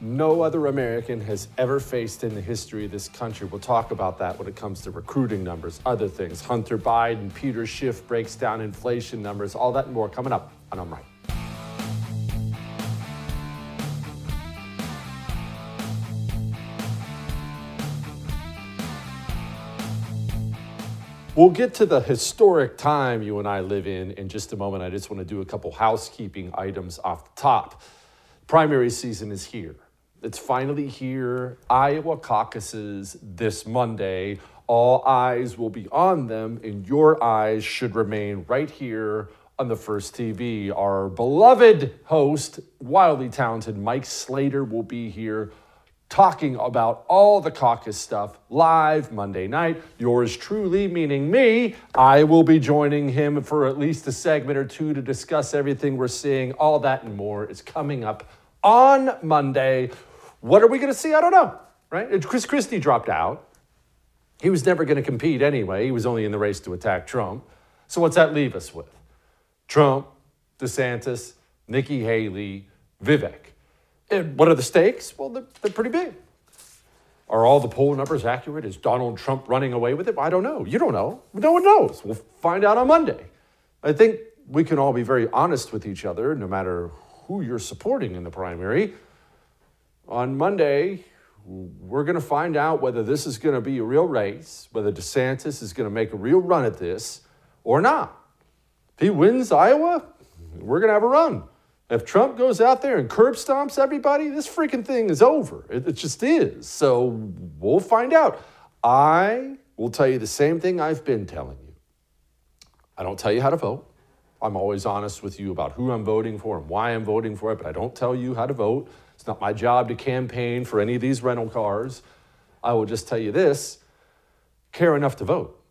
no other American has ever faced in the history of this country. We'll talk about that when it comes to recruiting numbers, other things. Hunter Biden, Peter Schiff breaks down inflation numbers, all that and more coming up on I'm Right. We'll get to the historic time you and I live in in just a moment. I just want to do a couple housekeeping items off the top. Primary season is here. It's finally here. Iowa caucuses this Monday. All eyes will be on them, and your eyes should remain right here on the First TV. Our beloved host, wildly talented Mike Slater, will be here talking about all the caucus stuff live Monday night. Yours truly, meaning me, I will be joining him for at least a segment or two to discuss everything we're seeing. All that and more is coming up on Monday. What are we going to see? I don't know, right? Chris Christie dropped out. He was never going to compete anyway. He was only in the race to attack Trump. So what's that leave us with? Trump, DeSantis, Nikki Haley, Vivek. And what are the stakes? Well, they're, they're pretty big. Are all the poll numbers accurate? Is Donald Trump running away with it? I don't know. You don't know. No one knows. We'll find out on Monday. I think we can all be very honest with each other, no matter who you're supporting in the primary on Monday, we're going to find out whether this is going to be a real race, whether DeSantis is going to make a real run at this or not. If he wins Iowa, we're going to have a run. If Trump goes out there and curb stomps everybody, this freaking thing is over. It, it just is. So we'll find out. I will tell you the same thing I've been telling you. I don't tell you how to vote. I'm always honest with you about who I'm voting for and why I'm voting for it, but I don't tell you how to vote. Not my job to campaign for any of these rental cars. I will just tell you this care enough to vote.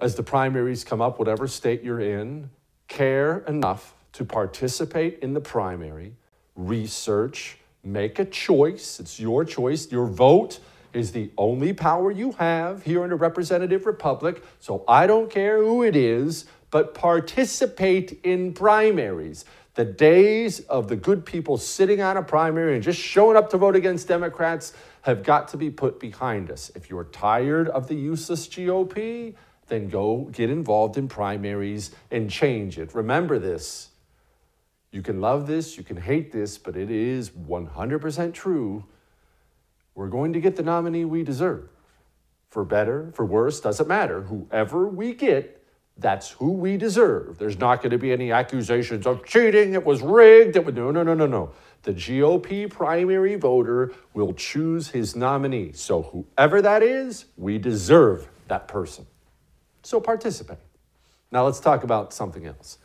As the primaries come up, whatever state you're in, care enough to participate in the primary, research, make a choice. It's your choice. Your vote is the only power you have here in a representative republic. So I don't care who it is, but participate in primaries. The days of the good people sitting on a primary and just showing up to vote against Democrats have got to be put behind us. If you're tired of the useless GOP, then go get involved in primaries and change it. Remember this. You can love this, you can hate this, but it is 100% true. We're going to get the nominee we deserve. For better, for worse, doesn't matter. Whoever we get, that's who we deserve. There's not going to be any accusations of cheating, it was rigged. It was, no, no, no, no, no. The GOP primary voter will choose his nominee. So, whoever that is, we deserve that person. So, participate. Now, let's talk about something else.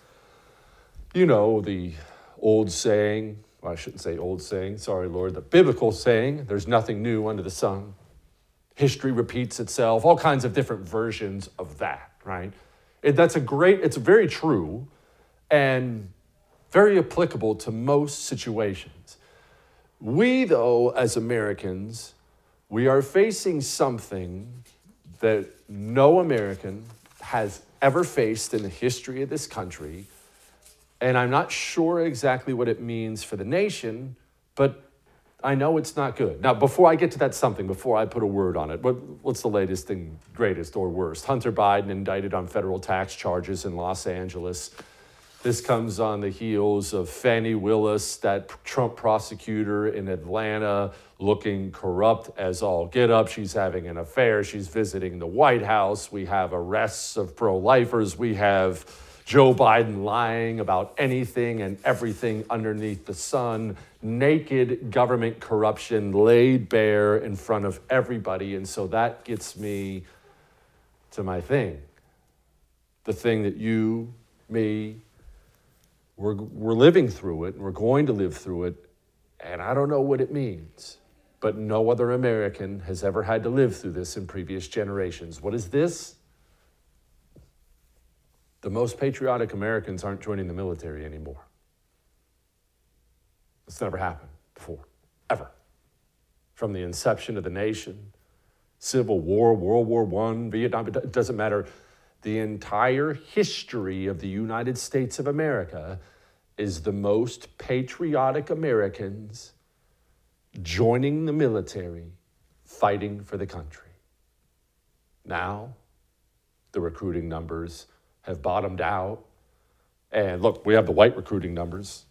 You know, the old saying, well, I shouldn't say old saying, sorry, Lord, the biblical saying, there's nothing new under the sun. History repeats itself, all kinds of different versions of that, right? It, that's a great, it's very true and very applicable to most situations. We, though, as Americans, we are facing something that no American has ever faced in the history of this country. And I'm not sure exactly what it means for the nation, but I know it's not good. Now, before I get to that something, before I put a word on it, what, what's the latest and greatest or worst? Hunter Biden indicted on federal tax charges in Los Angeles. This comes on the heels of Fannie Willis, that Trump prosecutor in Atlanta, looking corrupt as all get up. She's having an affair. She's visiting the White House. We have arrests of pro lifers. We have Joe Biden lying about anything and everything underneath the sun, naked government corruption laid bare in front of everybody. And so that gets me to my thing the thing that you, me, we're, we're living through it and we're going to live through it. And I don't know what it means, but no other American has ever had to live through this in previous generations. What is this? The most patriotic Americans aren't joining the military anymore. It's never happened before, ever. From the inception of the nation, Civil War, World War I, Vietnam, it doesn't matter. The entire history of the United States of America is the most patriotic Americans joining the military, fighting for the country. Now, the recruiting numbers have bottomed out. And look, we have the white recruiting numbers.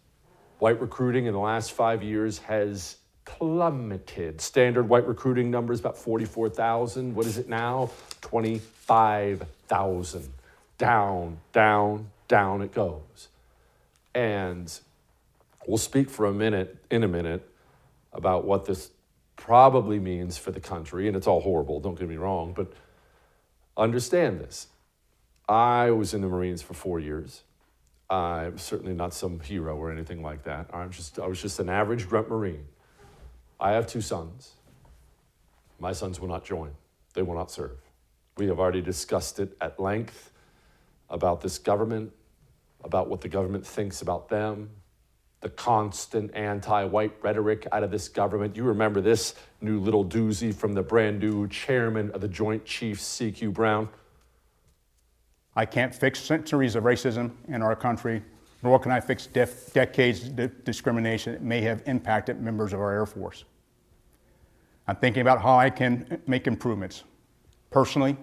White recruiting in the last five years has plummeted. Standard white recruiting numbers about 44,000. What is it now? 25,000. Down, down, down it goes. And we'll speak for a minute, in a minute, about what this probably means for the country. And it's all horrible, don't get me wrong, but understand this. I was in the Marines for four years. I'm certainly not some hero or anything like that. I'm just, I was just an average grunt Marine. I have two sons. My sons will not join, they will not serve. We have already discussed it at length about this government, about what the government thinks about them, the constant anti white rhetoric out of this government. You remember this new little doozy from the brand new chairman of the Joint Chiefs, C.Q. Brown? I can't fix centuries of racism in our country, nor can I fix def- decades of discrimination that may have impacted members of our Air Force. I'm thinking about how I can uh, make improvements, personally,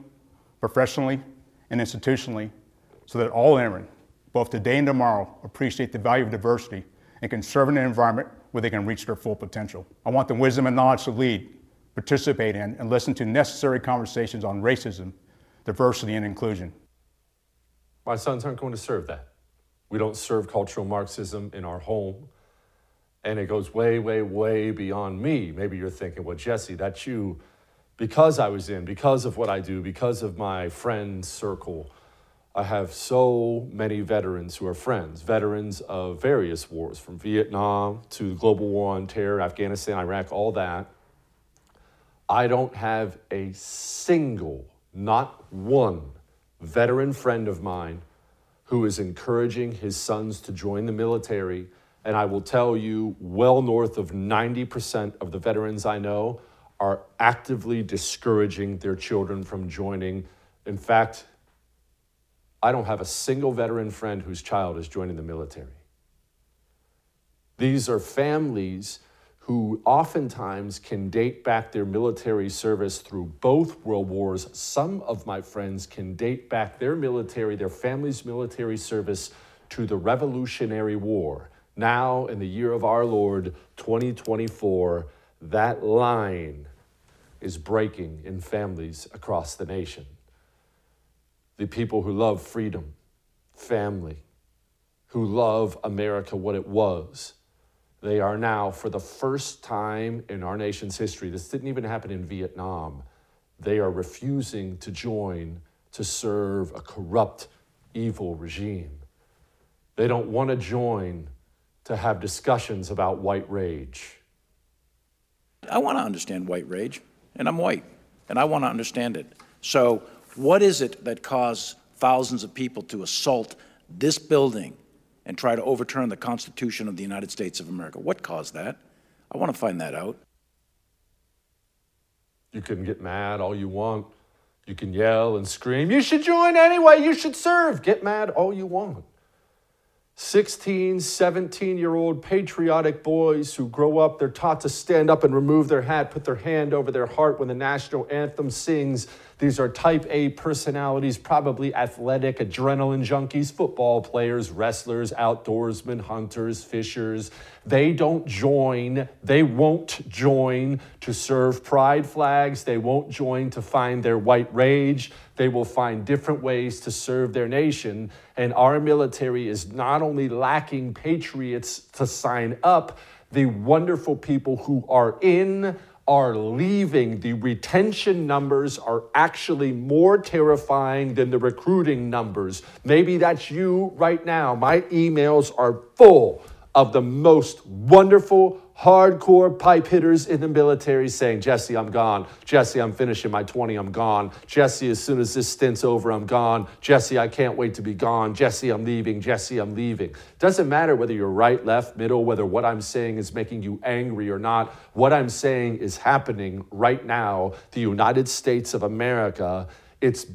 professionally, and institutionally, so that all airmen, both today and tomorrow, appreciate the value of diversity and can serve in an environment where they can reach their full potential. I want the wisdom and knowledge to lead, participate in, and listen to necessary conversations on racism, diversity, and inclusion. My sons aren't going to serve that. We don't serve cultural Marxism in our home. And it goes way, way, way beyond me. Maybe you're thinking, well, Jesse, that's you. Because I was in, because of what I do, because of my friend circle, I have so many veterans who are friends, veterans of various wars, from Vietnam to the global war on terror, Afghanistan, Iraq, all that. I don't have a single, not one veteran friend of mine who is encouraging his sons to join the military And I will tell you, well north of 90% of the veterans I know are actively discouraging their children from joining. In fact, I don't have a single veteran friend whose child is joining the military. These are families who oftentimes can date back their military service through both world wars. Some of my friends can date back their military, their family's military service to the Revolutionary War. Now, in the year of our Lord 2024, that line is breaking in families across the nation. The people who love freedom, family, who love America what it was, they are now, for the first time in our nation's history, this didn't even happen in Vietnam, they are refusing to join to serve a corrupt, evil regime. They don't want to join to have discussions about white rage. I want to understand white rage, and I'm white, and I want to understand it. So, what is it that caused thousands of people to assault this building and try to overturn the Constitution of the United States of America. What caused that? I want to find that out. You can get mad all you want. You can yell and scream. You should join anyway. You should serve. Get mad all you want. 16, 17 year old patriotic boys who grow up, they're taught to stand up and remove their hat, put their hand over their heart when the national anthem sings. These are type A personalities, probably athletic, adrenaline junkies, football players, wrestlers, outdoorsmen, hunters, fishers. They don't join, they won't join to serve pride flags, they won't join to find their white rage. They will find different ways to serve their nation. And our military is not only lacking patriots to sign up, the wonderful people who are in are leaving. The retention numbers are actually more terrifying than the recruiting numbers. Maybe that's you right now. My emails are full of the most wonderful, hardcore pipe hitters in the military saying, Jesse, I'm gone. Jesse, I'm finishing my 20, I'm gone. Jesse, as soon as this stint's over, I'm gone. Jesse, I can't wait to be gone. Jesse, I'm leaving. Jesse, I'm leaving. Doesn't matter whether you're right, left, middle, whether what I'm saying is making you angry or not. What I'm saying is happening right now. The United States of America its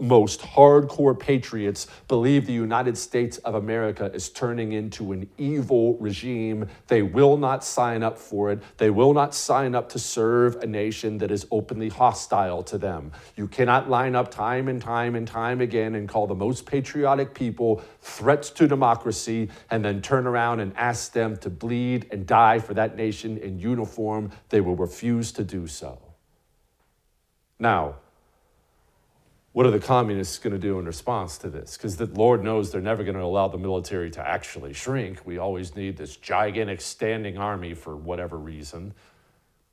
most hardcore patriots believe the United States of America is turning into an evil regime. They will not sign up for it. They will not sign up to serve a nation that is openly hostile to them. You cannot line up time and time and time again and call the most patriotic people threats to democracy and then turn around and ask them to bleed and die for that nation in uniform. They will refuse to do so. Now, what are the communists going to do in response to this? Because the Lord knows they're never going to allow the military to actually shrink. We always need this gigantic standing army for whatever reason.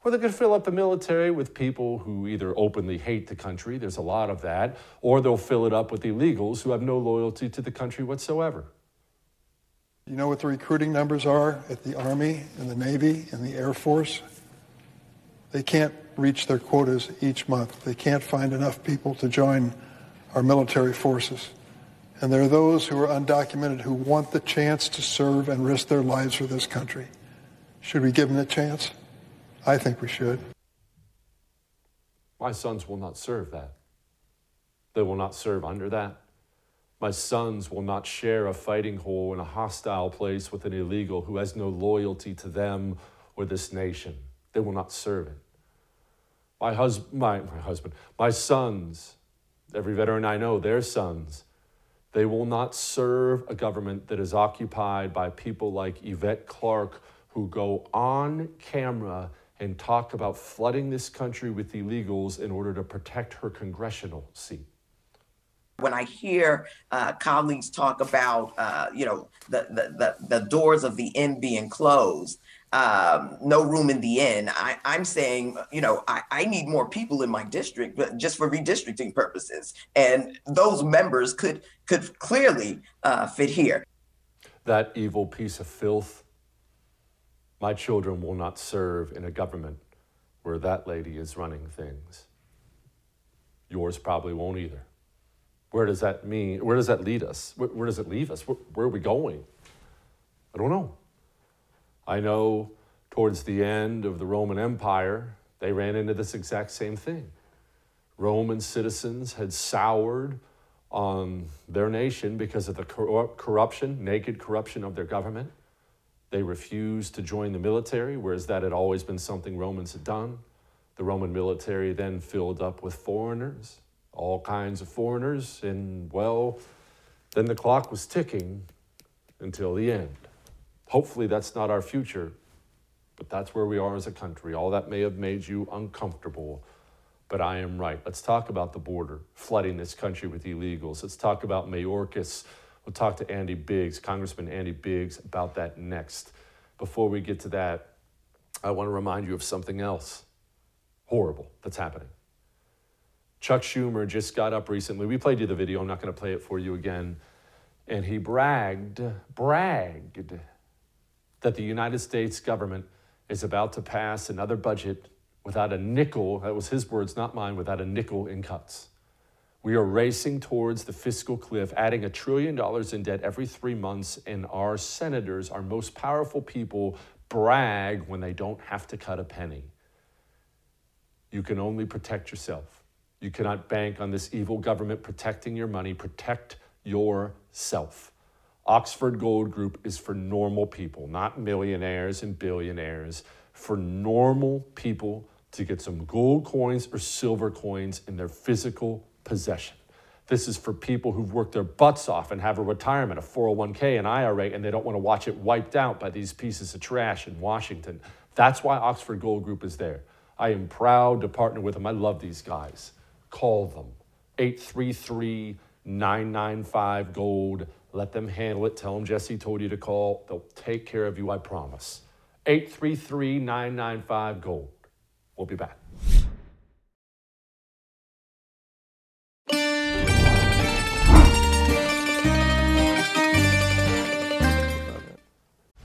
Or going to fill up the military with people who either openly hate the country, there's a lot of that, or they'll fill it up with illegals who have no loyalty to the country whatsoever. You know what the recruiting numbers are at the Army and the Navy and the Air Force? They can't reach their quotas each month. They can't find enough people to join our military forces. And there are those who are undocumented who want the chance to serve and risk their lives for this country. Should we give them the chance? I think we should. My sons will not serve that. They will not serve under that. My sons will not share a fighting hole in a hostile place with an illegal who has no loyalty to them or this nation. They will not serve it. My, hus- my, my husband, my sons, every veteran I know, their sons, they will not serve a government that is occupied by people like Yvette Clarke, who go on camera and talk about flooding this country with illegals in order to protect her congressional seat. When I hear uh, colleagues talk about, uh, you know, the, the, the, the doors of the inn being closed, um, no room in the inn. I, am saying, you know, I, I, need more people in my district, but just for redistricting purposes, and those members could could clearly uh, fit here. That evil piece of filth. My children will not serve in a government where that lady is running things. Yours probably won't either. Where does that mean? Where does that lead us? Where, where does it leave us? Where, where are we going? I don't know. I know towards the end of the Roman Empire, they ran into this exact same thing. Roman citizens had soured on their nation because of the corruption, naked corruption of their government. They refused to join the military, whereas that had always been something Romans had done. The Roman military then filled up with foreigners, all kinds of foreigners, and well, then the clock was ticking until the end. Hopefully, that's not our future, but that's where we are as a country. All that may have made you uncomfortable but I am right. Let's talk about the border, flooding this country with illegals. Let's talk about Mayorkas. We'll talk to Andy Biggs, Congressman Andy Biggs, about that next. Before we get to that, I want to remind you of something else horrible that's happening. Chuck Schumer just got up recently. We played you the video. I'm not going to play it for you again. And he bragged, bragged that the United States government is about to pass another budget without a nickel, that was his words, not mine, without a nickel in cuts. We are racing towards the fiscal cliff, adding a trillion dollars in debt every three months, and our senators, our most powerful people, brag when they don't have to cut a penny. You can only protect yourself. You cannot bank on this evil government protecting your money. Protect yourself. Oxford Gold Group is for normal people, not millionaires and billionaires, for normal people to get some gold coins or silver coins in their physical possession. This is for people who've worked their butts off and have a retirement, a 401k, an IRA, and they don't want to watch it wiped out by these pieces of trash in Washington. That's why Oxford Gold Group is there. I am proud to partner with them. I love these guys. Call them 833 995 Gold. Let them handle it. Tell them Jesse told you to call. They'll take care of you, I promise. 833 995 Gold. We'll be back.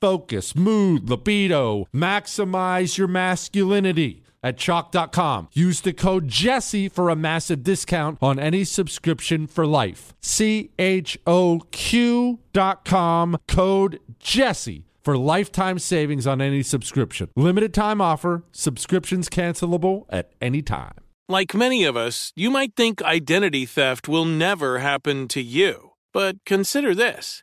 focus, mood, libido. Maximize your masculinity at choq.com. Use the code Jesse for a massive discount on any subscription for life. C H O Q.com, code Jesse for lifetime savings on any subscription. Limited time offer, subscriptions cancelable at any time. Like many of us, you might think identity theft will never happen to you. But consider this.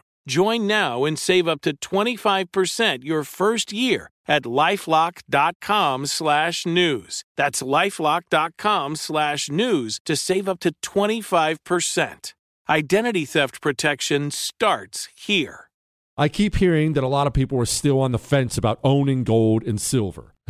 Join now and save up to 25% your first year at lifelock.com slash news. That's lifelock.com slash news to save up to 25%. Identity theft protection starts here. I keep hearing that a lot of people are still on the fence about owning gold and silver.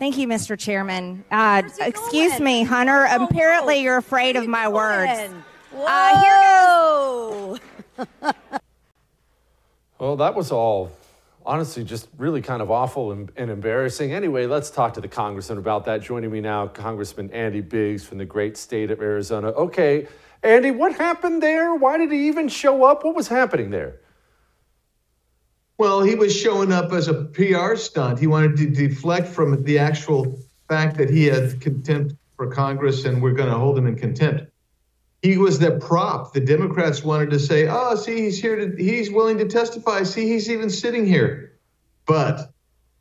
Thank you, Mr. Chairman. Uh, excuse going? me, Hunter. Whoa, Apparently, you're afraid of my words. Whoa. Uh, here well, that was all honestly just really kind of awful and, and, embarrassing. Anyway, let's talk to the congressman about that. Joining me now, Congressman Andy Biggs from the great state of Arizona. Okay, Andy, what happened there? Why did he even show up? What was happening there? Well, he was showing up as a PR stunt. He wanted to deflect from the actual fact that he had contempt for Congress and we're going to hold him in contempt he was the prop. The Democrats wanted to say, "Oh, see, he's here to. He's willing to testify. See, he's even sitting here." But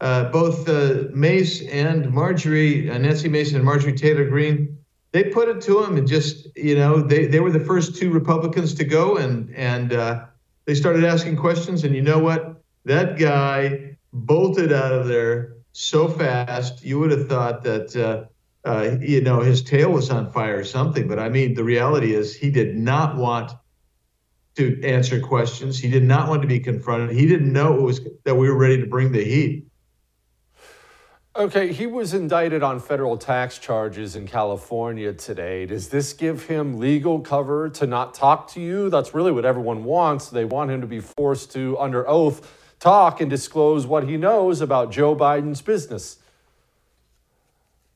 uh, both uh, Mace and Marjorie, uh, Nancy Mace and Marjorie Taylor Greene, they put it to him and just, you know, they they were the first two Republicans to go, and and uh, they started asking questions. And you know what? That guy bolted out of there so fast. You would have thought that uh, uh, you know, his tail was on fire or something. But I mean, the reality is he did not want to answer questions. He did not want to be confronted. He didn't know it was that we were ready to bring the heat. Okay, he was indicted on federal tax charges in California today. Does this give him legal cover to not talk to you? That's really what everyone wants. They want him to be forced to, under oath, talk and disclose what he knows about Joe Biden's business.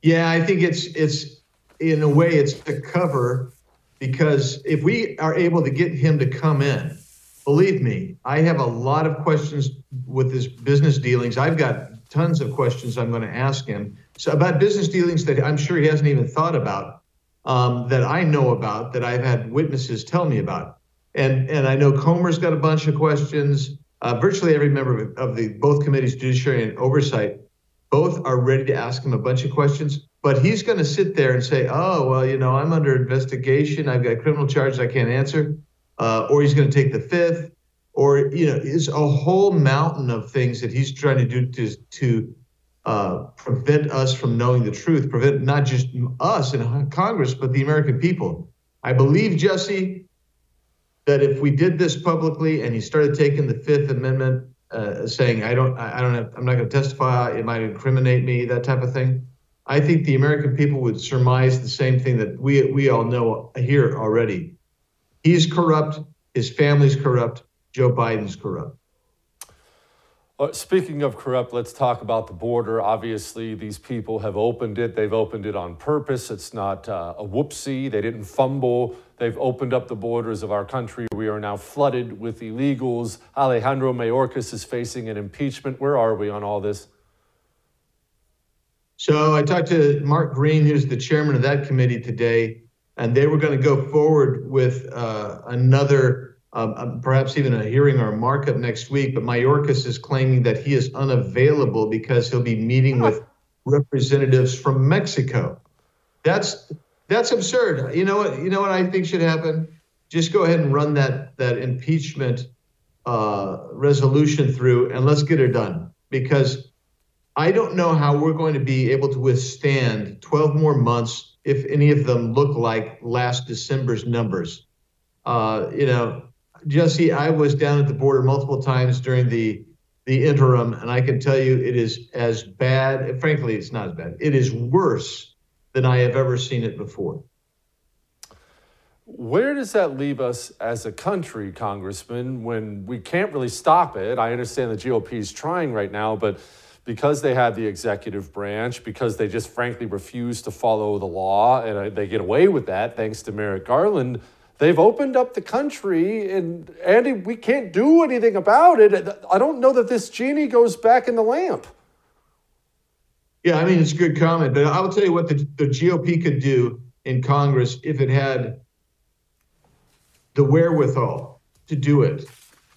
Yeah, I think it's it's in a way it's a cover because if we are able to get him to come in, believe me, I have a lot of questions with his business dealings. I've got tons of questions I'm going to ask him so about business dealings that I'm sure he hasn't even thought about, um, that I know about, that I've had witnesses tell me about, and and I know Comer's got a bunch of questions. Uh, virtually every member of the both committees, judiciary and oversight, both are ready to ask him a bunch of questions, but he's going to sit there and say, "Oh, well, you know, I'm under investigation. I've got criminal charges I can't answer," uh, or he's going to take the fifth, or you know, it's a whole mountain of things that he's trying to do to to uh, prevent us from knowing the truth, prevent not just us in Congress, but the American people. I believe Jesse that if we did this publicly and he started taking the Fifth Amendment uh, saying I don't I don't have, I'm not going to testify. It might incriminate me. That type of thing. I think the American people would surmise the same thing that we we all know here already. He's corrupt. His family's corrupt. Joe Biden's corrupt. Uh, speaking of corrupt, let's talk about the border. Obviously, these people have opened it. They've opened it on purpose. It's not uh, a whoopsie. They didn't fumble. They've opened up the borders of our country. We are now flooded with illegals. Alejandro Mayorkas is facing an impeachment. Where are we on all this? So I talked to Mark Green, who's the chairman of that committee today, and they were going to go forward with uh, another um, um, perhaps even a hearing or a markup next week. But Mayorkas is claiming that he is unavailable because he'll be meeting with representatives from Mexico. That's that's absurd. You know what? You know what I think should happen? Just go ahead and run that that impeachment uh, resolution through, and let's get it done. Because I don't know how we're going to be able to withstand 12 more months if any of them look like last December's numbers. Uh, you know, Jesse, I was down at the border multiple times during the the interim, and I can tell you it is as bad. Frankly, it's not as bad. It is worse than I have ever seen it before. Where does that leave us as a country, Congressman, when we can't really stop it? I understand the GOP is trying right now, but because they have the executive branch, because they just frankly refuse to follow the law, and uh, they get away with that thanks to Merrick Garland They've opened up the country, and Andy, we can't do anything about it. I don't know that this genie goes back in the lamp. Yeah, I mean, it's a good comment, but I will tell you what the, the GOP could do in Congress if it had the wherewithal to do it.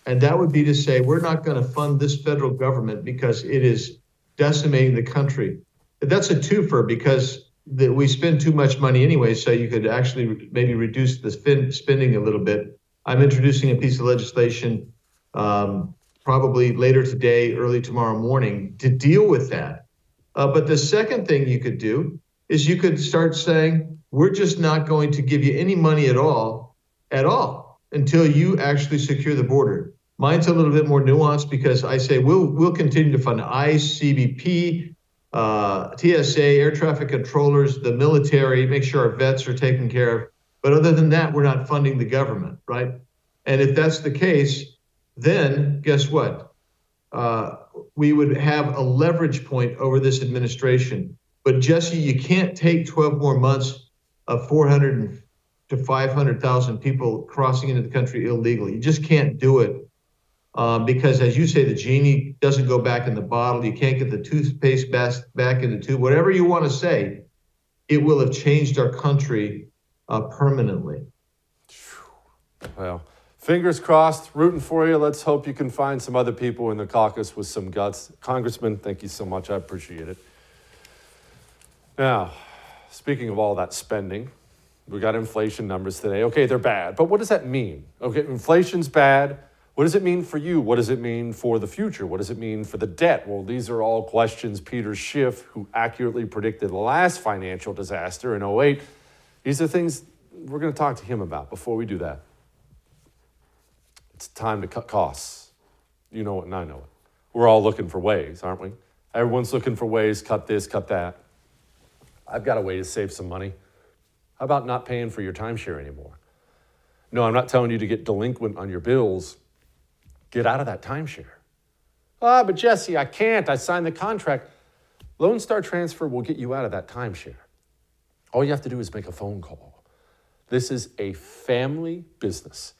And that would be to say, we're not going to fund this federal government because it is decimating the country. That's a twofer because that we spend too much money anyway, so you could actually maybe reduce the spend, spending a little bit. I'm introducing a piece of legislation um, probably later today, early tomorrow morning to deal with that. Uh, but the second thing you could do is you could start saying, we're just not going to give you any money at all, at all, until you actually secure the border. Mine's a little bit more nuanced because I say we'll we'll continue to fund ICE, CBP, uh, TSA, air traffic controllers, the military, make sure our vets are taken care of. But other than that, we're not funding the government, right? And if that's the case, then guess what? Uh, we would have a leverage point over this administration. But Jesse, you can't take 12 more months of 400 to 500,000 people crossing into the country illegally. You just can't do it um, because as you say, the genie doesn't go back in the bottle. You can't get the toothpaste back, in the tube. Whatever you want to say, it will have changed our country uh, permanently. Well, fingers crossed, rooting for you. Let's hope you can find some other people in the caucus with some guts. Congressman, thank you so much. I appreciate it. Now, speaking of all that spending, we got inflation numbers today. Okay, they're bad, but what does that mean? Okay, inflation's bad. What does it mean for you? What does it mean for the future? What does it mean for the debt? Well, these are all questions Peter Schiff, who accurately predicted the last financial disaster in 08, these are things we're going to talk to him about. Before we do that, it's time to cut costs. You know it, and I know it. We're all looking for ways, aren't we? Everyone's looking for ways, cut this, cut that. I've got a way to save some money. How about not paying for your timeshare anymore? No, I'm not telling you to get delinquent on your bills Get out of that timeshare. Ah, but Jesse, I can't. I signed the contract. Lone Star Transfer will get you out of that timeshare. All you have to do is make a phone call. This is a family business.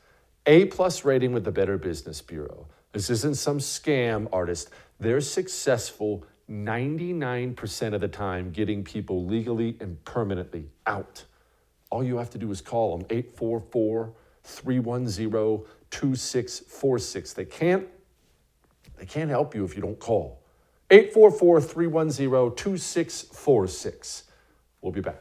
A plus rating with the Better Business Bureau. This isn't some scam artist. They're successful 99% of the time getting people legally and permanently out. All you have to do is call them 844 310 2646. They can't they can't help you if you don't call. 844-310-2646. We'll be back.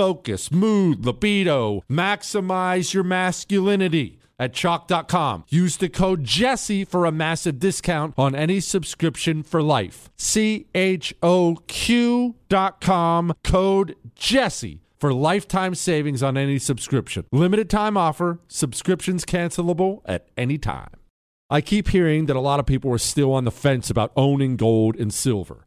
focus, mood, libido. Maximize your masculinity at choq.com. Use the code Jesse for a massive discount on any subscription for life. C H O Q.com, code Jesse for lifetime savings on any subscription. Limited time offer, subscriptions cancelable at any time. I keep hearing that a lot of people are still on the fence about owning gold and silver.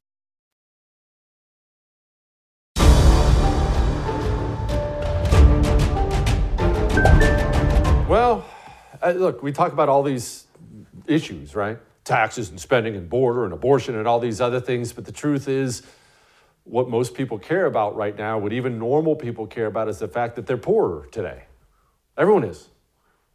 Well, uh, look, we talk about all these issues, right? Taxes and spending and border and abortion and all these other things. But the truth is, what most people care about right now, what even normal people care about, is the fact that they're poorer today. Everyone is.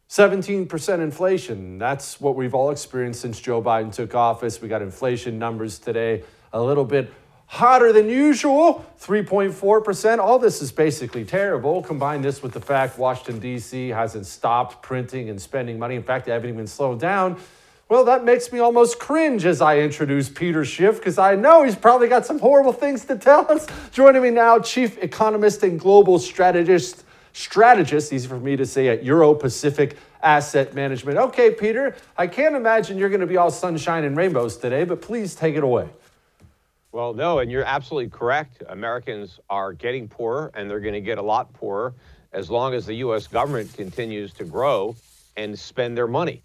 17% inflation. That's what we've all experienced since Joe Biden took office. We got inflation numbers today a little bit hotter than usual, 3.4%. All this is basically terrible. Combine this with the fact Washington, D.C. hasn't stopped printing and spending money. In fact, they haven't even slowed down. Well, that makes me almost cringe as I introduce Peter Schiff because I know he's probably got some horrible things to tell us. Joining me now, Chief Economist and Global Strategist, strategist, easy for me to say, at Euro Pacific Asset Management. Okay, Peter, I can't imagine you're going to be all sunshine and rainbows today, but please take it away. Well, no, and you're absolutely correct. Americans are getting poorer, and they're going to get a lot poorer as long as the U.S. government continues to grow and spend their money.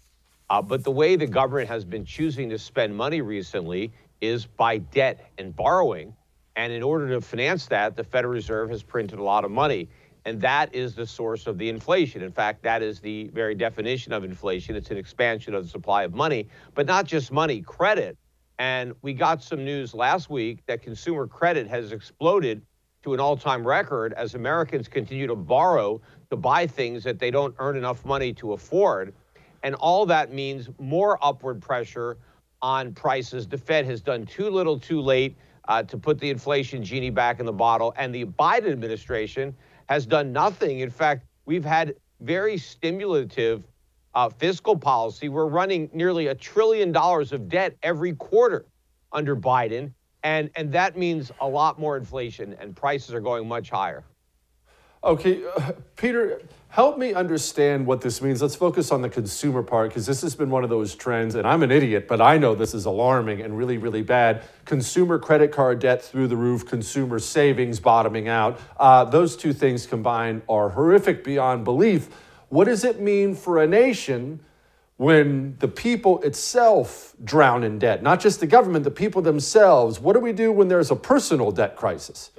Uh, but the way the government has been choosing to spend money recently is by debt and borrowing. And in order to finance that, the Federal Reserve has printed a lot of money. And that is the source of the inflation. In fact, that is the very definition of inflation. It's an expansion of the supply of money, but not just money, credit and we got some news last week that consumer credit has exploded to an all time record as Americans continue to borrow to buy things that they don't earn enough money to afford. And all that means more upward pressure on prices. The Fed has done too little too late uh, to put the inflation genie back in the bottle. And the Biden administration has done nothing. In fact, we've had very stimulative uh, fiscal policy. We're running nearly a trillion dollars of debt every quarter under Biden. And, and that means a lot more inflation, and prices are going much higher. Okay, uh, Peter, help me understand what this means. Let's focus on the consumer part because this has been one of those trends, and I'm an idiot, but I know this is alarming and really, really bad. Consumer credit card debt through the roof, consumer savings bottoming out. Uh, those two things combined are horrific beyond belief. What does it mean for a nation? when the people itself drown in debt, not just the government, the people themselves. What do we do when there's a personal debt crisis?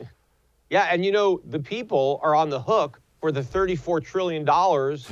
Yeah, and you know, the people are on the hook for the $34 trillion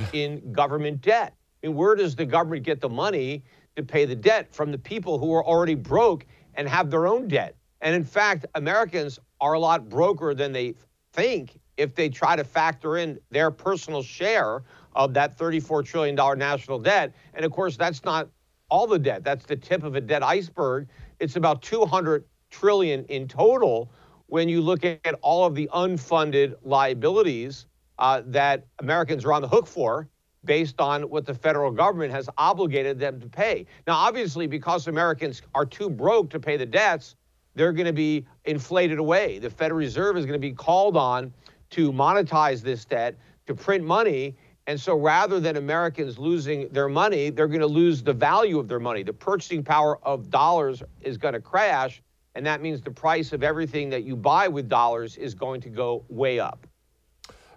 in government debt. I mean, where does the government get the money to pay the debt from the people who are already broke and have their own debt? And in fact, Americans are a lot broker than they think if they try to factor in their personal share of that $34 trillion national debt. And of course, that's not all the debt. That's the tip of a debt iceberg. It's about 200 trillion in total when you look at all of the unfunded liabilities uh, that Americans are on the hook for based on what the federal government has obligated them to pay. Now, obviously, because Americans are too broke to pay the debts, they're going to be inflated away. The Federal Reserve is going to be called on to monetize this debt, to print money. And so rather than Americans losing their money, they're going to lose the value of their money. The purchasing power of dollars is going to crash. And that means the price of everything that you buy with dollars is going to go way up.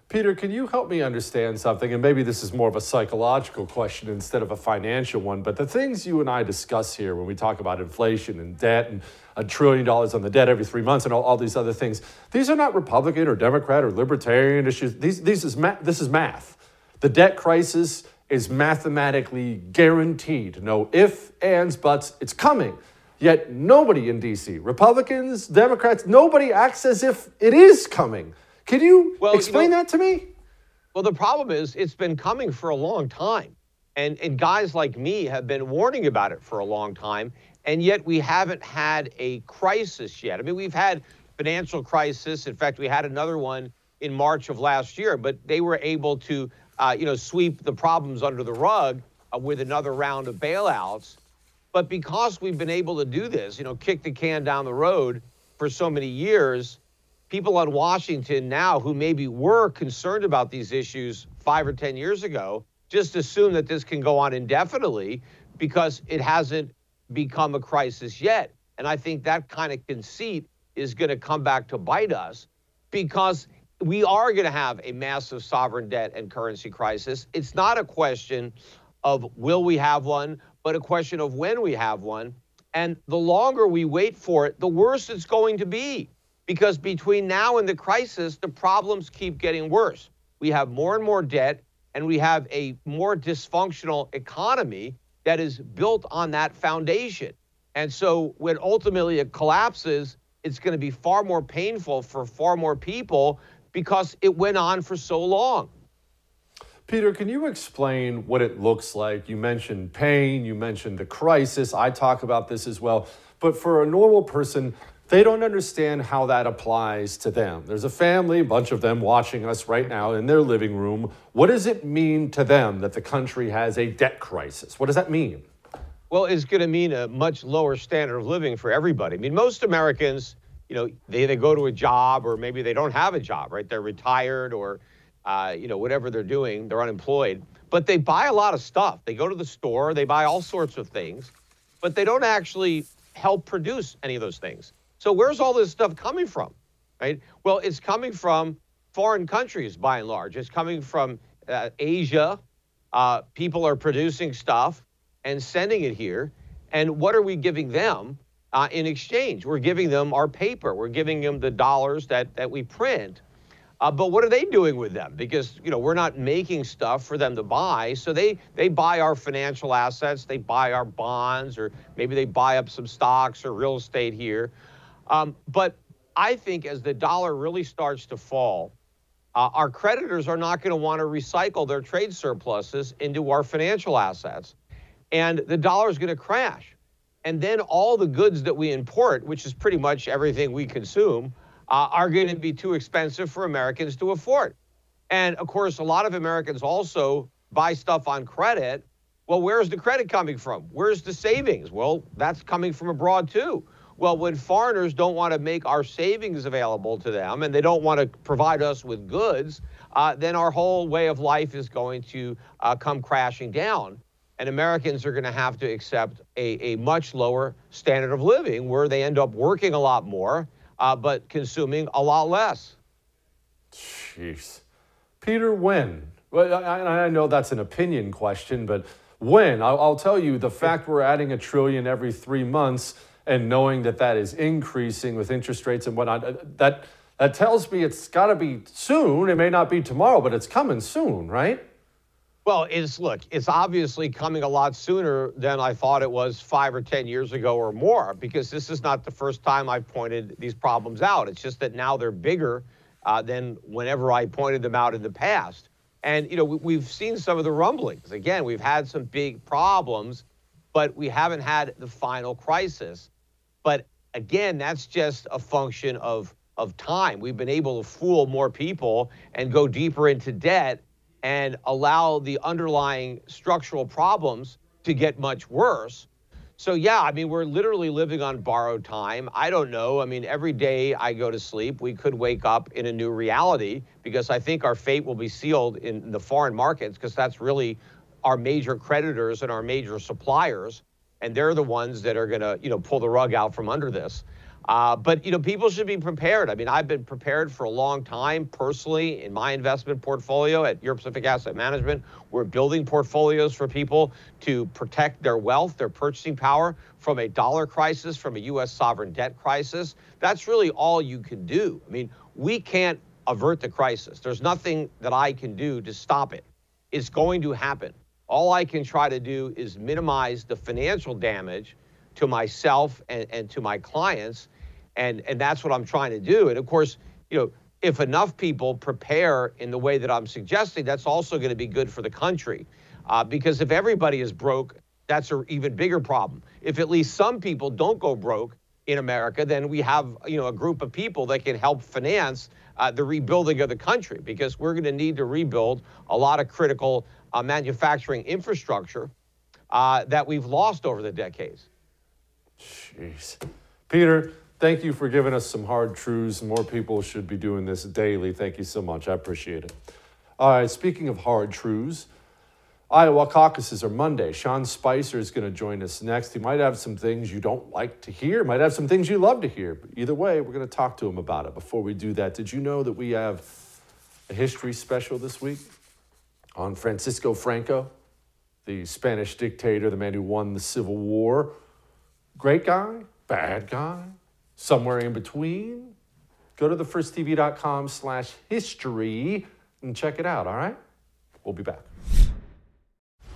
Peter, can you help me understand something? And maybe this is more of a psychological question instead of a financial one. But the things you and I discuss here when we talk about inflation and debt and a trillion dollars on the debt every three months and all, all these other things, these are not Republican or Democrat or Libertarian issues. These, these is ma- this is math. The debt crisis is mathematically guaranteed. No ifs, ands, buts. It's coming. Yet nobody in DC, Republicans, Democrats, nobody acts as if it is coming. Can you well, explain you know, that to me? Well, the problem is it's been coming for a long time. And, and guys like me have been warning about it for a long time. And yet we haven't had a crisis yet. I mean, we've had financial crisis. In fact, we had another one in March of last year, but they were able to, uh, you know, sweep the problems under the rug uh, with another round of bailouts. But because we've been able to do this, you know, kick the can down the road for so many years, people on Washington now who maybe were concerned about these issues five or 10 years ago just assume that this can go on indefinitely because it hasn't become a crisis yet. And I think that kind of conceit is going to come back to bite us because we are going to have a massive sovereign debt and currency crisis. It's not a question of will we have one, but a question of when we have one. And the longer we wait for it, the worse it's going to be. Because between now and the crisis, the problems keep getting worse. We have more and more debt, and we have a more dysfunctional economy that is built on that foundation. And so when ultimately it collapses, it's going to be far more painful for far more people because it went on for so long. Peter, can you explain what it looks like? You mentioned pain, you mentioned the crisis. I talk about this as well. But for a normal person, they don't understand how that applies to them. There's a family, a bunch of them watching us right now in their living room. What does it mean to them that the country has a debt crisis? What does that mean? Well, it's going to mean a much lower standard of living for everybody. I mean, most Americans, you know, they, they go to a job or maybe they don't have a job, right? They're retired or uh, you know, whatever they're doing, they're unemployed. But they buy a lot of stuff. They go to the store, they buy all sorts of things, but they don't actually help produce any of those things. So where's all this stuff coming from? Right? Well, it's coming from foreign countries by and large. It's coming from uh, Asia. Uh, people are producing stuff and sending it here. And what are we giving them uh, in exchange? We're giving them our paper. We're giving them the dollars that, that we print. Uh, but what are they doing with them? Because you know we're not making stuff for them to buy, so they they buy our financial assets, they buy our bonds, or maybe they buy up some stocks or real estate here. Um, but I think as the dollar really starts to fall, uh, our creditors are not going to want to recycle their trade surpluses into our financial assets, and the dollar is going to crash. And then all the goods that we import, which is pretty much everything we consume, uh, are going to be too expensive for Americans to afford. And of course, a lot of Americans also buy stuff on credit. Well, where's the credit coming from? Where's the savings? Well, that's coming from abroad too. Well, when foreigners don't want to make our savings available to them and they don't want to provide us with goods, uh, then our whole way of life is going to uh, come crashing down. And Americans are going to have to accept a, a much lower standard of living where they end up working a lot more, uh, but consuming a lot less. Jeez. Peter, when? Well, I, I know that's an opinion question, but when? I'll, I'll tell you the fact we're adding a trillion every three months and knowing that that is increasing with interest rates and whatnot, uh, that, that tells me it's got to be soon. It may not be tomorrow, but it's coming soon, right? Well, it's look, it's obviously coming a lot sooner than I thought it was five or 10 years ago or more, because this is not the first time I've pointed these problems out. It's just that now they're bigger uh, than whenever I pointed them out in the past. And, you know, we, have seen some of the rumblings. Again, we've had some big problems, but we haven't had the final crisis. But again, that's just a function of, of time. We've been able to fool more people and go deeper into debt and allow the underlying structural problems to get much worse. So, yeah, I mean, we're literally living on borrowed time. I don't know. I mean, every day I go to sleep, we could wake up in a new reality because I think our fate will be sealed in the foreign markets because that's really our major creditors and our major suppliers. And they're the ones that are going to, you know, pull the rug out from under this. Uh, but you know, people should be prepared. I mean, I've been prepared for a long time personally in my investment portfolio at Euro Pacific Asset Management. We're building portfolios for people to protect their wealth, their purchasing power from a dollar crisis, from a U.S. sovereign debt crisis. That's really all you can do. I mean, we can't avert the crisis. There's nothing that I can do to stop it. It's going to happen. All I can try to do is minimize the financial damage to myself and, and to my clients and and that's what I'm trying to do. And of course, you know, if enough people prepare in the way that I'm suggesting, that's also going to be good for the country. Uh, because if everybody is broke, that's an even bigger problem. If at least some people don't go broke in America, then we have you know a group of people that can help finance uh, the rebuilding of the country. Because we're going to need to rebuild a lot of critical uh, manufacturing infrastructure uh, that we've lost over the decades. Jeez, Peter thank you for giving us some hard truths. More people should be doing this daily. Thank you so much. I appreciate it. All right, speaking of hard truths, Iowa caucuses are Monday. Sean Spicer is going to join us next. He might have some things you don't like to hear, might have some things you love to hear. But either way, we're going to talk to him about it. Before we do that, did you know that we have a history special this week on Francisco Franco, the Spanish dictator, the man who won the Civil War? Great guy, bad guy, somewhere in between, go to thefirsttv.com slash history and check it out, all right? We'll be back.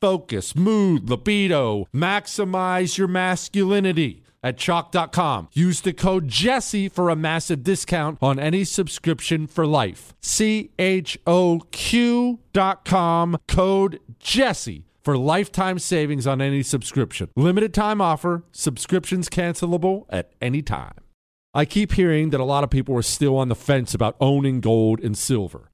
focus, mood, libido. Maximize your masculinity at choq.com. Use the code Jesse for a massive discount on any subscription for life. C H O Q.com, code Jesse for lifetime savings on any subscription. Limited time offer, subscriptions cancelable at any time. I keep hearing that a lot of people are still on the fence about owning gold and silver.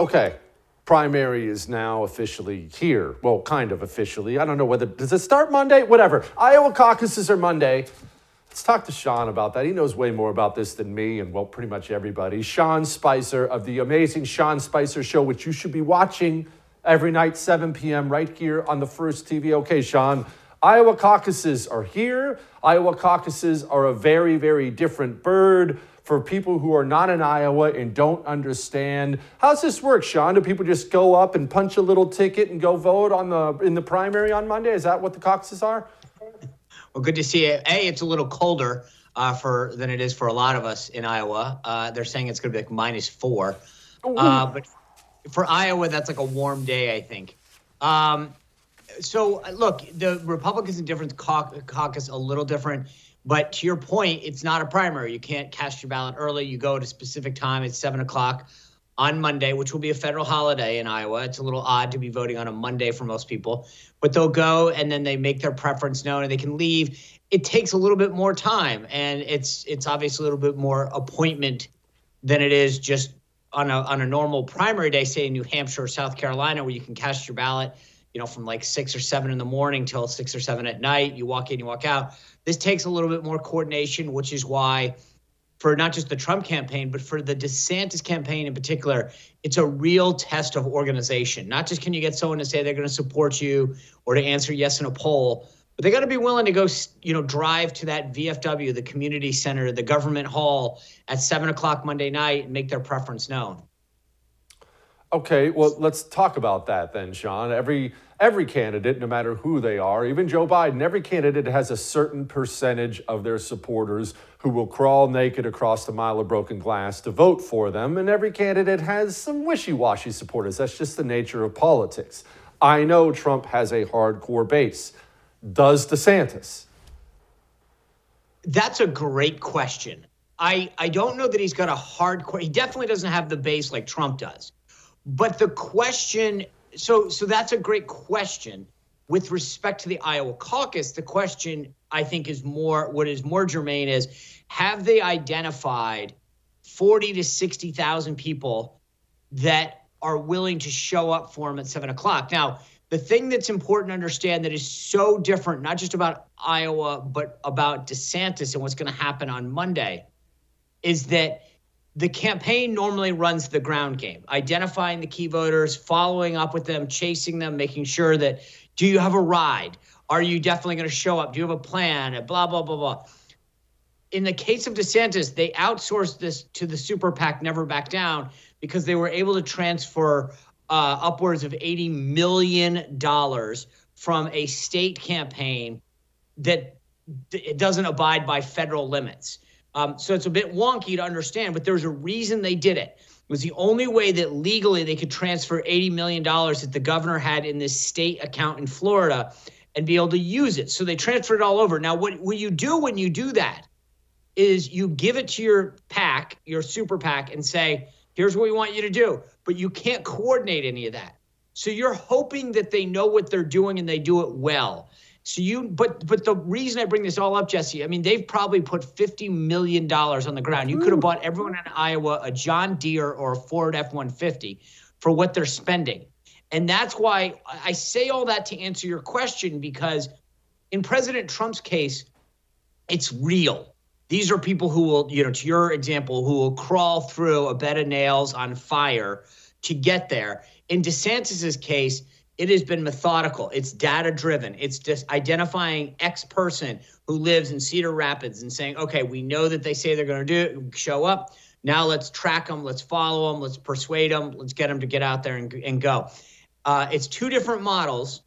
Okay, primary is now officially here. Well, kind of officially. I don't know whether does it start Monday? Whatever. Iowa caucuses are Monday. Let's talk to Sean about that. He knows way more about this than me and well, pretty much everybody. Sean Spicer of the amazing Sean Spicer Show, which you should be watching every night, 7 p.m. right here on the First TV. Okay, Sean. Iowa caucuses are here. Iowa caucuses are a very, very different bird for people who are not in Iowa and don't understand. How's this work, Sean? Do people just go up and punch a little ticket and go vote on the in the primary on Monday? Is that what the caucuses are? Well, good to see you. A, it's a little colder uh, for than it is for a lot of us in Iowa. Uh, they're saying it's going to be like minus four, uh, but for Iowa, that's like a warm day, I think. Um, so uh, look, the Republicans and different caucus a little different. But to your point, it's not a primary. You can't cast your ballot early. You go at a specific time. It's seven o'clock on Monday, which will be a federal holiday in Iowa. It's a little odd to be voting on a Monday for most people, but they'll go and then they make their preference known and they can leave. It takes a little bit more time, and it's it's obviously a little bit more appointment than it is just on a on a normal primary day, say in New Hampshire or South Carolina, where you can cast your ballot, you know, from like six or seven in the morning till six or seven at night. You walk in, you walk out. This takes a little bit more coordination, which is why, for not just the Trump campaign, but for the DeSantis campaign in particular, it's a real test of organization. Not just can you get someone to say they're going to support you or to answer yes in a poll, but they got to be willing to go, you know, drive to that VFW, the community center, the government hall at seven o'clock Monday night and make their preference known. Okay, well, let's talk about that then, Sean. Every every candidate, no matter who they are, even Joe Biden, every candidate has a certain percentage of their supporters who will crawl naked across the mile of broken glass to vote for them, and every candidate has some wishy-washy supporters. That's just the nature of politics. I know Trump has a hardcore base. Does DeSantis? That's a great question. I, I don't know that he's got a hardcore. He definitely doesn't have the base like Trump does. But the question, so so that's a great question. With respect to the Iowa caucus, the question I think is more what is more germane is have they identified 40 to 60,000 people that are willing to show up for him at seven o'clock? Now, the thing that's important to understand that is so different, not just about Iowa, but about DeSantis and what's going to happen on Monday, is that the campaign normally runs the ground game, identifying the key voters, following up with them, chasing them, making sure that do you have a ride? Are you definitely going to show up? Do you have a plan? Blah, blah, blah, blah. In the case of DeSantis, they outsourced this to the super PAC Never Back Down because they were able to transfer uh, upwards of $80 million from a state campaign that it doesn't abide by federal limits. Um, so it's a bit wonky to understand, but there's a reason they did it. It was the only way that legally they could transfer $80 million that the governor had in this state account in Florida and be able to use it. So they transferred it all over. Now, what, what you do when you do that is you give it to your PAC, your super PAC, and say, here's what we want you to do. But you can't coordinate any of that. So you're hoping that they know what they're doing and they do it well. So you, but but the reason I bring this all up, Jesse, I mean they've probably put fifty million dollars on the ground. You could have bought everyone in Iowa a John Deere or a Ford F one fifty for what they're spending, and that's why I say all that to answer your question because in President Trump's case, it's real. These are people who will, you know, to your example, who will crawl through a bed of nails on fire to get there. In DeSantis's case, it has been methodical. It's data driven. It's just identifying X person who lives in Cedar Rapids and saying, okay, we know that they say they're going to do it, show up. Now let's track them, let's follow them, let's persuade them, let's get them to get out there and, and go. Uh, it's two different models,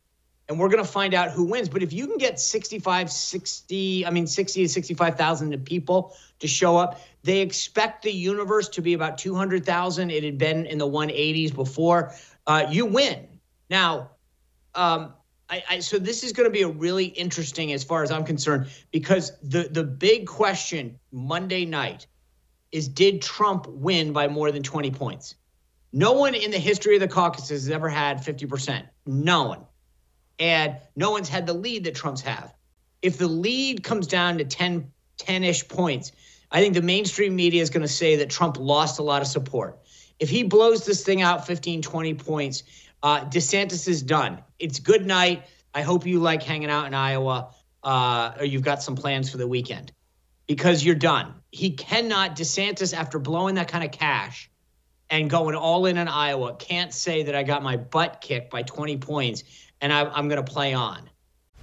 and we're going to find out who wins. But if you can get 65, 60, I mean, 60 to 65,000 people to show up, they expect the universe to be about 200,000. It had been in the 180s before. Uh, you win now, um, I, I, so this is going to be a really interesting, as far as I'm concerned, because the the big question Monday night is: Did Trump win by more than 20 points? No one in the history of the caucuses has ever had 50%. No one, and no one's had the lead that Trump's have. If the lead comes down to 10 10-ish points, I think the mainstream media is going to say that Trump lost a lot of support. If he blows this thing out 15, 20 points, uh, DeSantis is done. It's good night. I hope you like hanging out in Iowa, uh, or you've got some plans for the weekend because you're done. He cannot, DeSantis, after blowing that kind of cash and going all in in Iowa, can't say that I got my butt kicked by 20 points and I, I'm going to play on.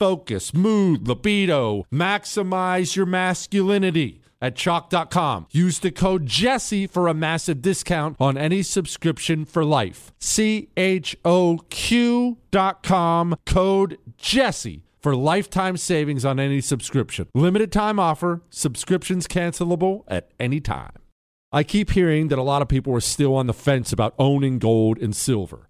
focus, mood, libido. Maximize your masculinity at choq.com. Use the code Jesse for a massive discount on any subscription for life. C H O Q.com, code Jesse for lifetime savings on any subscription. Limited time offer, subscriptions cancelable at any time. I keep hearing that a lot of people are still on the fence about owning gold and silver.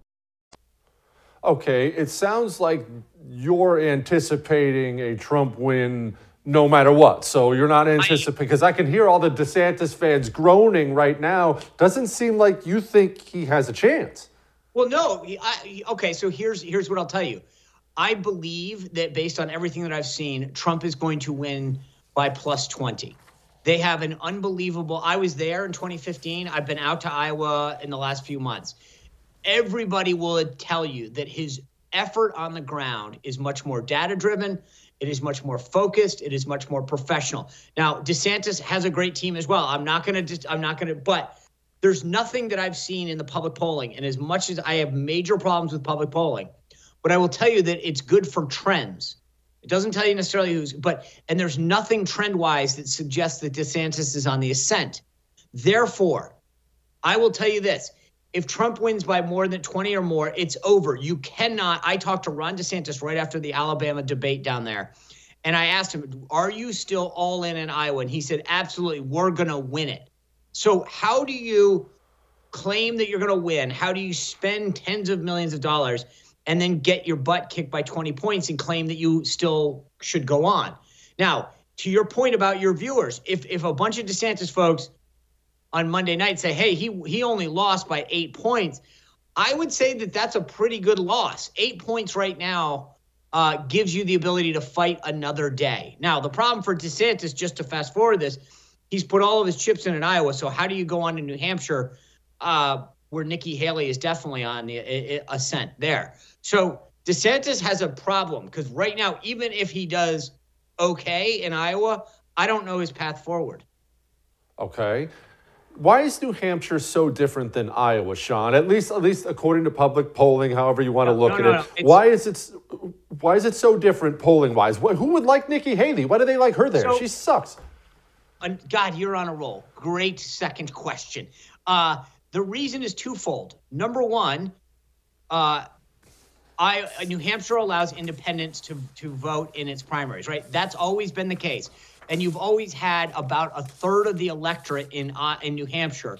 Okay, it sounds like you're anticipating a Trump win no matter what. So you're not anticipating, because I can hear all the DeSantis fans groaning right now. Doesn't seem like you think he has a chance. Well, no. I, okay, so here's here's what I'll tell you. I believe that based on everything that I've seen, Trump is going to win by plus 20. They have an unbelievable. I was there in 2015. I've been out to Iowa in the last few months everybody will tell you that his effort on the ground is much more data driven. It is much more focused. It is much more professional. Now, DeSantis has a great team as well. I'm not going to, I'm not going to, but there's nothing that I've seen in the public polling. And as much as I have major problems with public polling, but I will tell you that it's good for trends. It doesn't tell you necessarily who's, but, and there's nothing trend wise that suggests that DeSantis is on the ascent. Therefore, I will tell you this if Trump wins by more than 20 or more, it's over. You cannot. I talked to Ron DeSantis right after the Alabama debate down there. And I asked him, Are you still all in in Iowa? And he said, Absolutely. We're going to win it. So, how do you claim that you're going to win? How do you spend tens of millions of dollars and then get your butt kicked by 20 points and claim that you still should go on? Now, to your point about your viewers, if, if a bunch of DeSantis folks on Monday night say, hey, he he only lost by eight points, I would say that that's a pretty good loss. Eight points right now uh, gives you the ability to fight another day. Now, the problem for DeSantis, just to fast forward this, he's put all of his chips in in Iowa. So how do you go on to New Hampshire, uh, where Nikki Haley is definitely on the ascent there? So DeSantis has a problem because right now, even if he does okay in Iowa, I don't know his path forward. Okay. Why is New Hampshire so different than Iowa, Sean? At least, at least according to public polling, however you want to look no, no, at it. No, why is it? Why is it so different polling wise? Who would like Nikki Haley? Why do they like her there? So, she sucks. God, you're on a roll. great second question. Uh, the reason is twofold. Number one, uh, I, New Hampshire allows independents to, to vote in its primaries, right? That's always been the case. And you've always had about a third of the electorate in, uh, in New Hampshire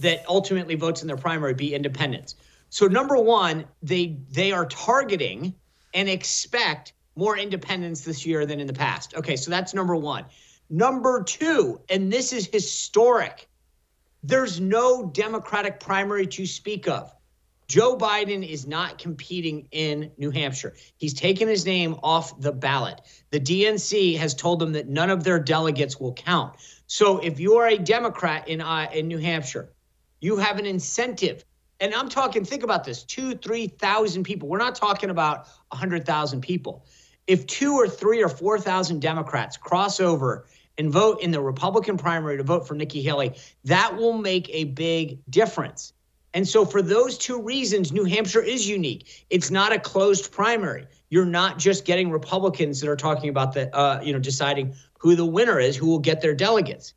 that ultimately votes in their primary be independents. So number one, they they are targeting and expect more independents this year than in the past. Okay, so that's number one. Number two, and this is historic, there's no Democratic primary to speak of. Joe Biden is not competing in New Hampshire. He's taken his name off the ballot. The DNC has told them that none of their delegates will count. So if you are a Democrat in uh, in New Hampshire, you have an incentive. And I'm talking, think about this two, 3,000 people. We're not talking about 100,000 people. If two or three or 4,000 Democrats cross over and vote in the Republican primary to vote for Nikki Haley, that will make a big difference. And so, for those two reasons, New Hampshire is unique. It's not a closed primary. You're not just getting Republicans that are talking about the, uh, you know, deciding who the winner is, who will get their delegates.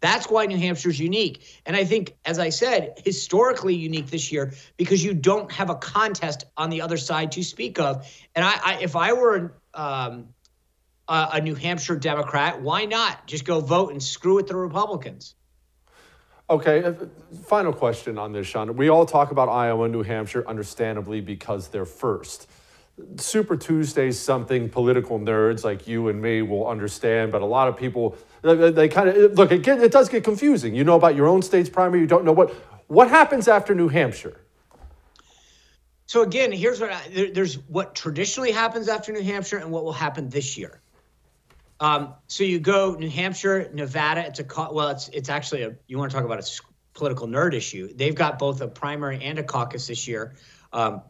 That's why New Hampshire is unique. And I think, as I said, historically unique this year because you don't have a contest on the other side to speak of. And I, I if I were um, a, a New Hampshire Democrat, why not just go vote and screw with the Republicans? Okay, uh, final question on this, Sean. We all talk about Iowa and New Hampshire, understandably, because they're first. Super Tuesday is something political nerds like you and me will understand, but a lot of people they, kind of look. It, get, it does get confusing. You know about your own state's primary. You don't know what what happens after New Hampshire. So again, here's what I, there, there's what traditionally happens after New Hampshire and what will happen this year. Um, so you go New Hampshire, Nevada. It's a well, it's it's actually a you want to talk about a political nerd issue. They've got both a primary and a caucus this year. Um,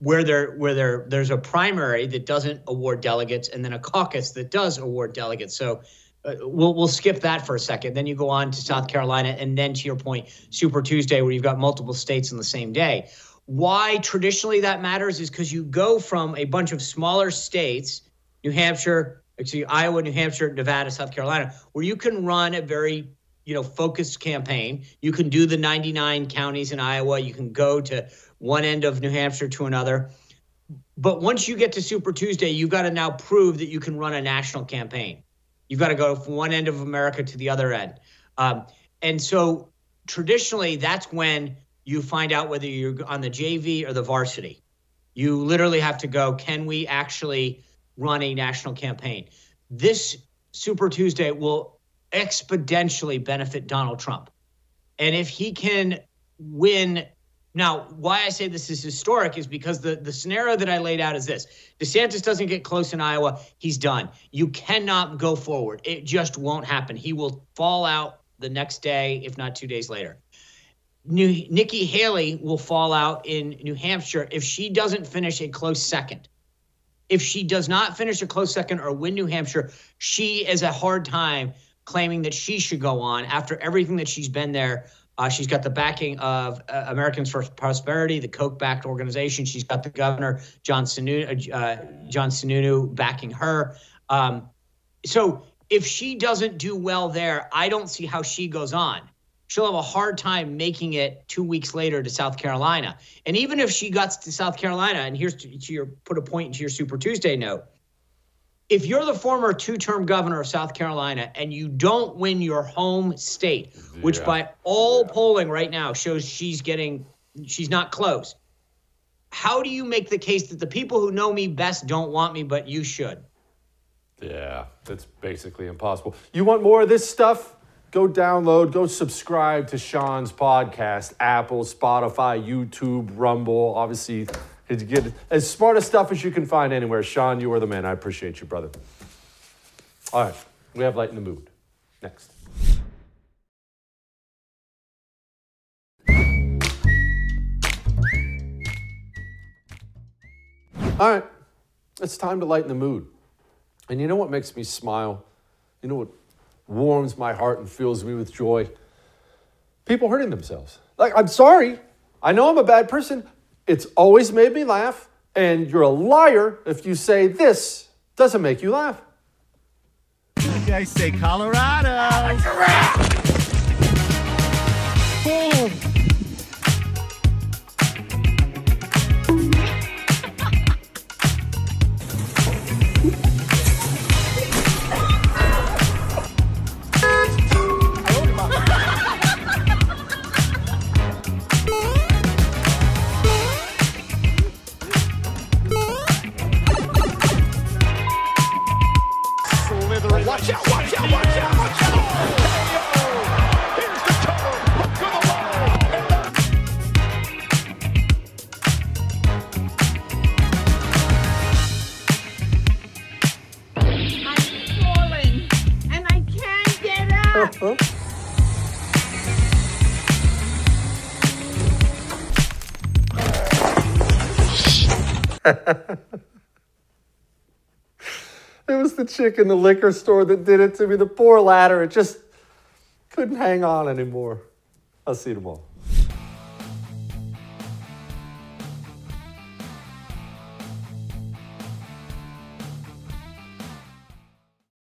where there where there there's a primary that doesn't award delegates and then a caucus that does award delegates. So uh, we'll we'll skip that for a second. Then you go on to South Carolina and then to your point, Super Tuesday where you've got multiple states in the same day. Why traditionally that matters is because you go from a bunch of smaller states, New Hampshire, excuse Iowa, New Hampshire, Nevada, South Carolina, where you can run a very you know focused campaign. You can do the 99 counties in Iowa. You can go to one end of New Hampshire to another. But once you get to Super Tuesday, you've got to now prove that you can run a national campaign. You've got to go from one end of America to the other end. Um, and so traditionally, that's when you find out whether you're on the JV or the varsity. You literally have to go, can we actually run a national campaign? This Super Tuesday will exponentially benefit Donald Trump. And if he can win now, why I say this is historic is because the, the scenario that I laid out is this DeSantis doesn't get close in Iowa, he's done. You cannot go forward. It just won't happen. He will fall out the next day, if not two days later. New, Nikki Haley will fall out in New Hampshire if she doesn't finish a close second. If she does not finish a close second or win New Hampshire, she has a hard time claiming that she should go on after everything that she's been there uh, she's got the backing of uh, Americans for Prosperity, the Koch-backed organization. She's got the governor John Sununu, uh, John Sununu backing her. Um, so if she doesn't do well there, I don't see how she goes on. She'll have a hard time making it two weeks later to South Carolina. And even if she gets to South Carolina, and here's to, to your put a point into your Super Tuesday note if you're the former two-term governor of South Carolina and you don't win your home state, which yeah. by all yeah. polling right now shows she's getting she's not close. How do you make the case that the people who know me best don't want me but you should? Yeah, that's basically impossible. You want more of this stuff? Go download, go subscribe to Sean's podcast, Apple, Spotify, YouTube, Rumble, obviously to get as smart of stuff as you can find anywhere. Sean, you are the man. I appreciate you, brother. All right, we have light in the mood. Next. All right, it's time to lighten the mood. And you know what makes me smile? You know what warms my heart and fills me with joy? People hurting themselves. Like, I'm sorry. I know I'm a bad person, it's always made me laugh, and you're a liar if you say this doesn't make you laugh. I say Colorado. Watch It was the chick in the liquor store that did it to me. The poor ladder. It just couldn't hang on anymore. I'll see you tomorrow.